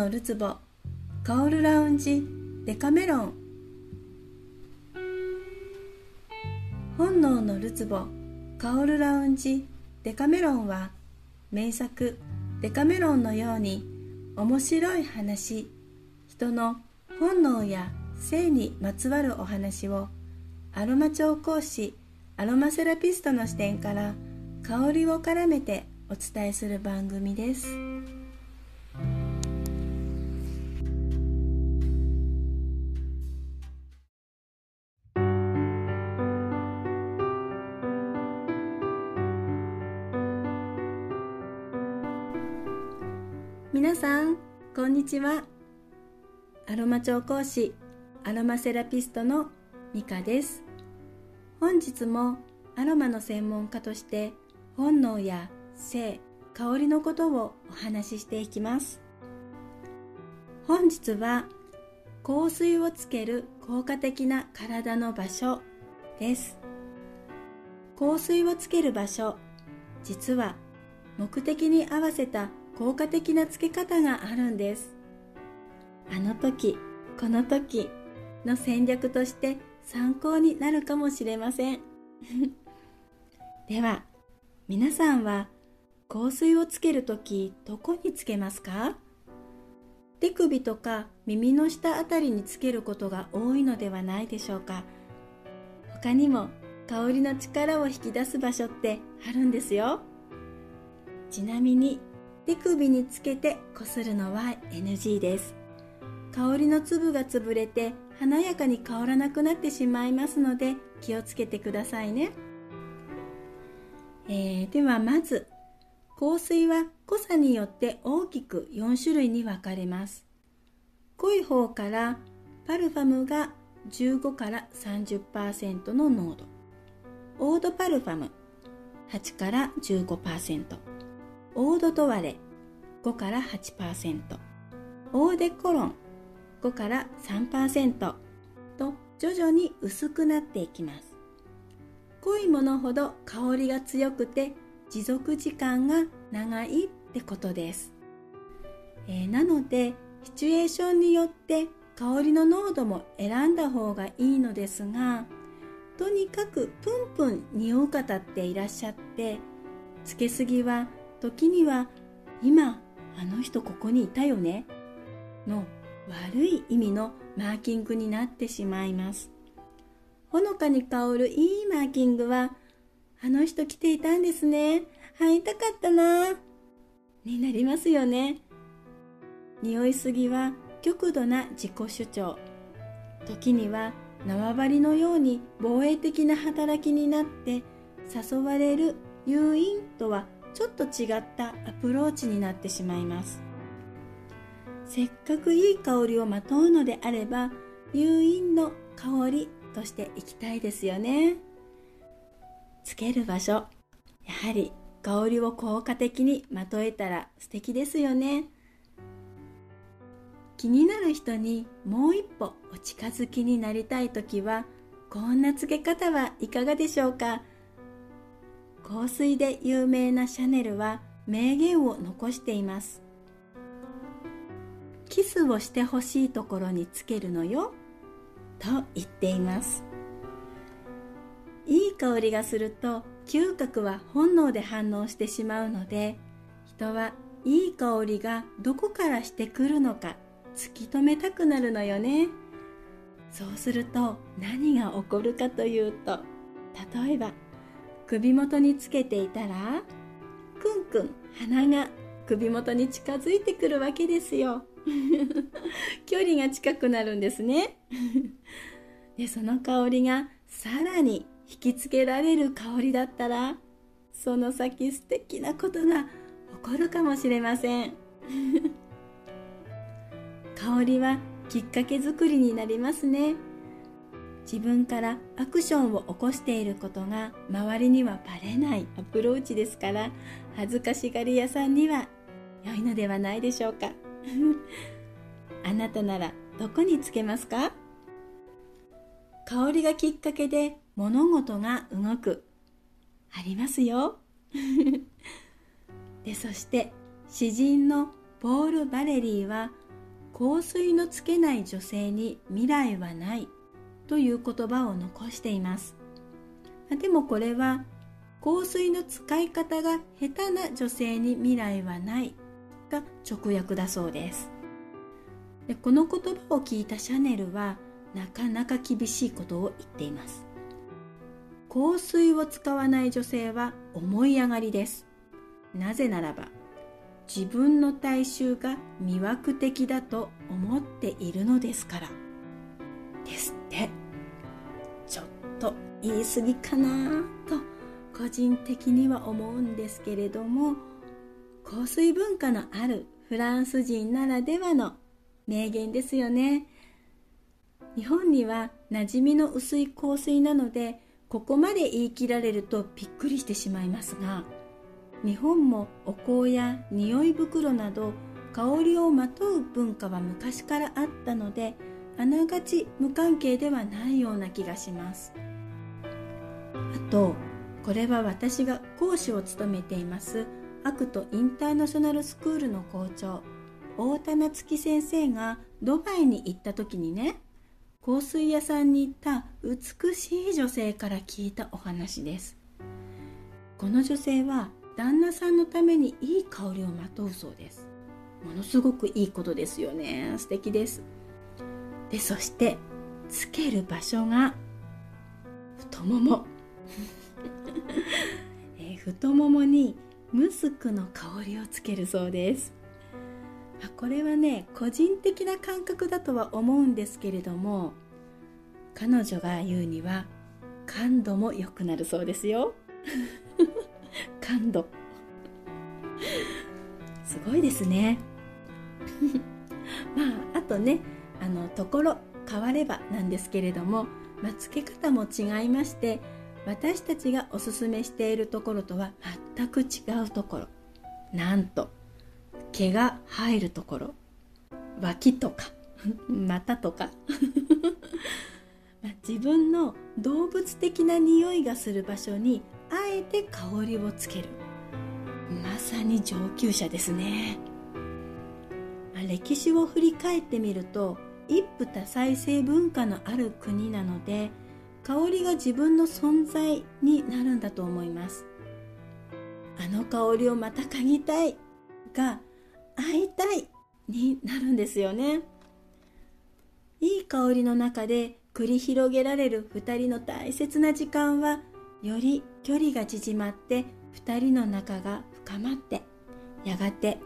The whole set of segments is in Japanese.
のるつぼ香るラウンジ。デカメロン。本能のるつぼ香るラウンジ。デカメロンは名作。デカメロンのように面白い話。人の本能や性にまつわるお話をアロマ調香師アロマセラピストの視点から香りを絡めてお伝えする番組です。皆さんこんにちは。アロマ調香師アロマセラピストのミカです。本日もアロマの専門家として本能や性香りのことをお話ししていきます。本日は香水をつける効果的な体の場所です。香水をつける場所実は目的に合わせた効果的な付け方があるんです。あの時この時の戦略として参考になるかもしれません。では皆さんは香水をつける時どこにつけますか？手首とか耳の下あたりにつけることが多いのではないでしょうか？他にも香りの力を引き出す場所ってあるんですよ。ちなみに手首につけてこするのは NG です。香りの粒が潰れて華やかに香らなくなってしまいますので気をつけてくださいね、えー、ではまず香水は濃さによって大きく4種類に分かれます。濃い方からパルファムが15から30%の濃度。オードパルファム8から15%オードトワレ5から8%オーデコロン5から3%と徐々に薄くなっていきます。濃いものほど香りが強くて持続時間が長いってことです、えー、なのでシチュエーションによって香りの濃度も選んだ方がいいのですがとにかくプンプン匂う方っていらっしゃってつけすぎは時には今あの人ここにいたよねの悪い意味のマーキングになってしまいます。ほのかに香るいいマーキングはあの人来ていたんですね。会いたかったな。になりますよね。匂いすぎは極度な自己主張。時には縄張りのように防衛的な働きになって誘われる誘引とはちょっと違ったアプローチになってしまいます。せっかくいい香りをまとうのであれば誘引の香りとしていきたいですよね。つける場所やはり香りを効果的にまとえたら素敵ですよね。気になる人にもう一歩お近づきになりたい時はこんなつけ方はいかがでしょうか？香水で有名なシャネルは名言を残しています。キスをしてほしいところにつけるのよと言っています。いい香りがすると嗅覚は本能で反応してしまうので人はいい香りがどこからしてくるのか突き止めたくなるのよね。そうすると何が起こるかというと例えば首元につけていたらくんくん鼻が首元に近づいてくるわけですよ。距離が近くなるんですね。でその香りがさらに引きつけられる香りだったらその先素敵なことが起こるかもしれません。香りはきっかけ作りになりますね。自分からアクションを起こしていることが周りにはバレないアプローチですから恥ずかしがり屋さんには良いのではないでしょうか。あなたならどこにつけますか？香りがきっかけで物事が動く。ありますよ。でそして詩人のポール・バレリーは香水のつけない女性に未来はない。という言葉を残しています。でもこれは香水の使い方が下手な女性に未来はないが直訳だそうです。でこの言葉を聞いたシャネルはなかなか厳しいことを言っています。香水を使わない女性は思い上がりです。なぜならば自分の体臭が魅惑的だと思っているのですから。です。って言い過ぎかなと個人的には思うんですけれども香水文化のあるフランス人ならではの名言ですよね。日本には馴染みの薄い香水なのでここまで言い切られるとびっくりしてしまいますが日本もお香や匂い袋など香りをまとう文化は昔からあったのであながち無関係ではないような気がします。あとこれは私が講師を務めていますアクトインターナショナルスクールの校長大田夏樹先生がドバイに行った時にね香水屋さんに行った美しい女性から聞いたお話です。この女性は旦那さんのためにいい香りをまとうそうです。ものすごくいいことですよね。素敵です。でそしてつける場所が太もも、えー、太ももにムスクの香りをつけるそうです。これはね個人的な感覚だとは思うんですけれども彼女が言うには感度も良くなるそうですよ。感度。すごいですね。まああとねあのところ変わればなんですけれども、まあ、付け方も違いまして私たちがおすすめしているところとは全く違うところ。なんと毛が入るところ。脇とか。股とか。自分の動物的な匂いがする場所にあえて香りをつける。まさに上級者ですね。歴史を振り返ってみると一夫多妻制文化のある国なので香りが自分の存在になるんだと思います。あの香りをまた嗅ぎたいが会いたいになるんですよね。いい香りの中で繰り広げられる2人の大切な時間はより距離が縮まって2人の仲が深まってやがて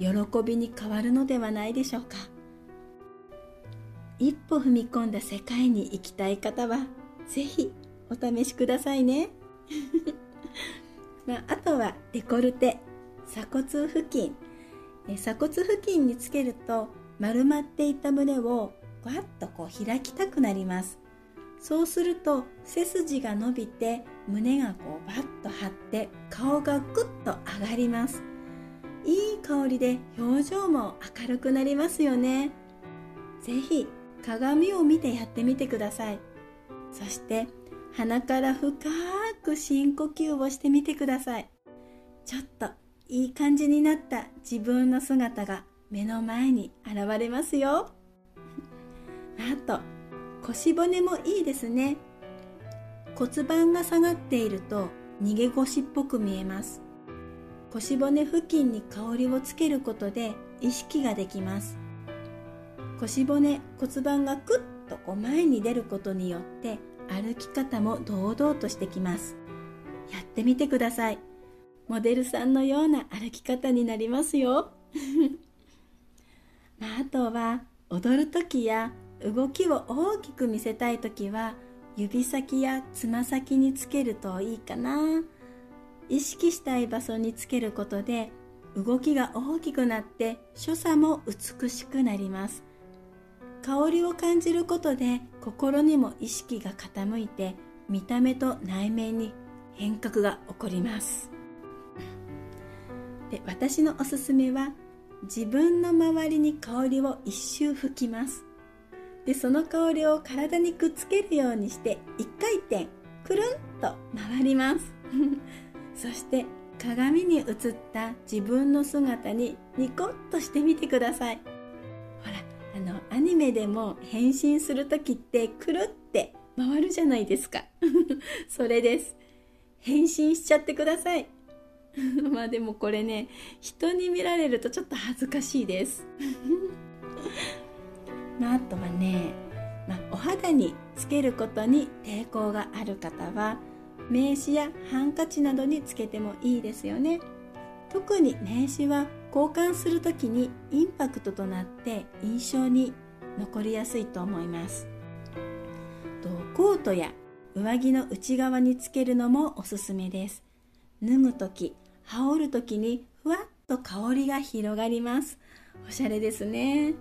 喜びに変わるのではないでしょうか。一歩踏み込んだ世界に行きたい方はぜひお試しくださいね。まあ、あとはデコルテ。鎖骨付近。鎖骨付近につけると丸まっていた胸をわっとこう開きたくなります。そうすると背筋が伸びて胸がこうバッと張って顔がグッと上がります。いい香りで表情も明るくなりますよね。ぜひ鏡を見てやってみてください。そして鼻から深く深呼吸をしてみてください。ちょっといい感じになった自分の姿が目の前に現れますよ。あと腰骨もいいですね。骨盤が下がっていると逃げ腰っぽく見えます。腰骨付近に香りをつけることで意識ができます。腰骨骨盤がクッとこう前に出ることによって歩き方も堂々としてきます。やってみてください。モデルさんのような歩き方になりますよ。まあ、あとは踊る時や動きを大きく見せたい時は指先やつま先につけるといいかな。意識したい場所につけることで動きが大きくなって所作も美しくなります。香りを感じることで心にも意識が傾いて見た目と内面に変革が起こります。で私のおすすめは自分の周りに香りを一周吹きます。でその香りを体にくっつけるようにして一回転くるんと回ります。そして鏡に映った自分の姿にニコッとしてみてください。ニメでも変身する時ってくるって回るじゃないですか。それです。変身しちゃってください。まあでもこれね人に見られるとちょっと恥ずかしいです。まあ、あとはね、まあ、お肌につけることに抵抗がある方は名刺やハンカチなどにつけてもいいですよね。特に名刺は交換する時にインパクトとなって印象に残りやすいと思います。コートや上着の内側につけるのもおすすめです。脱ぐ時羽織る時にふわっと香りが広がります。おしゃれですね。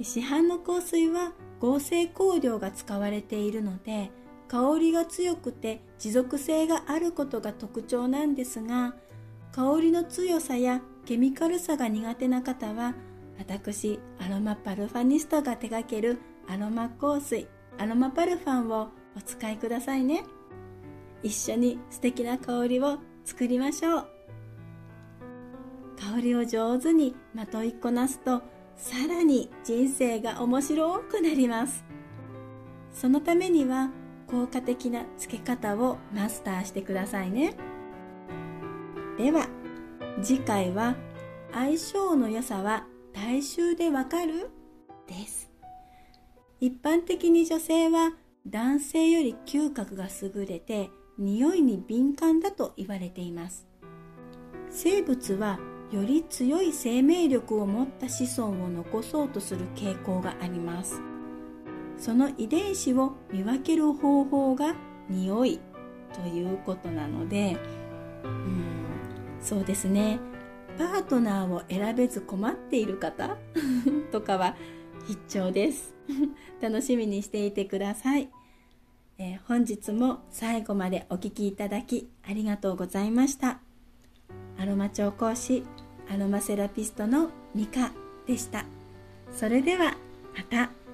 市販の香水は合成香料が使われているので香りが強くて持続性があることが特徴なんですが香りの強さやケミカルさが苦手な方は私アロマパルファニストが手掛けるアロマ香水アロマパルファンをお使いくださいね。一緒に素敵な香りを作りましょう。香りを上手にまといこなすとさらに人生が面白くなります。そのためには効果的なつけ方をマスターしてくださいね。では次回は相性の良さは大衆でわかる？です。一般的に女性は男性より嗅覚が優れて匂いに敏感だと言われています。生物はより強い生命力を持った子孫を残そうとする傾向があります。その遺伝子を見分ける方法が匂いということなのでうんそうですね。パートナーを選べず困っている方？とかは必聴です。楽しみにしていてください、えー、本日も最後までお聴きいただきありがとうございました。アロマ調香師アロマセラピストのミカでした。それではまた。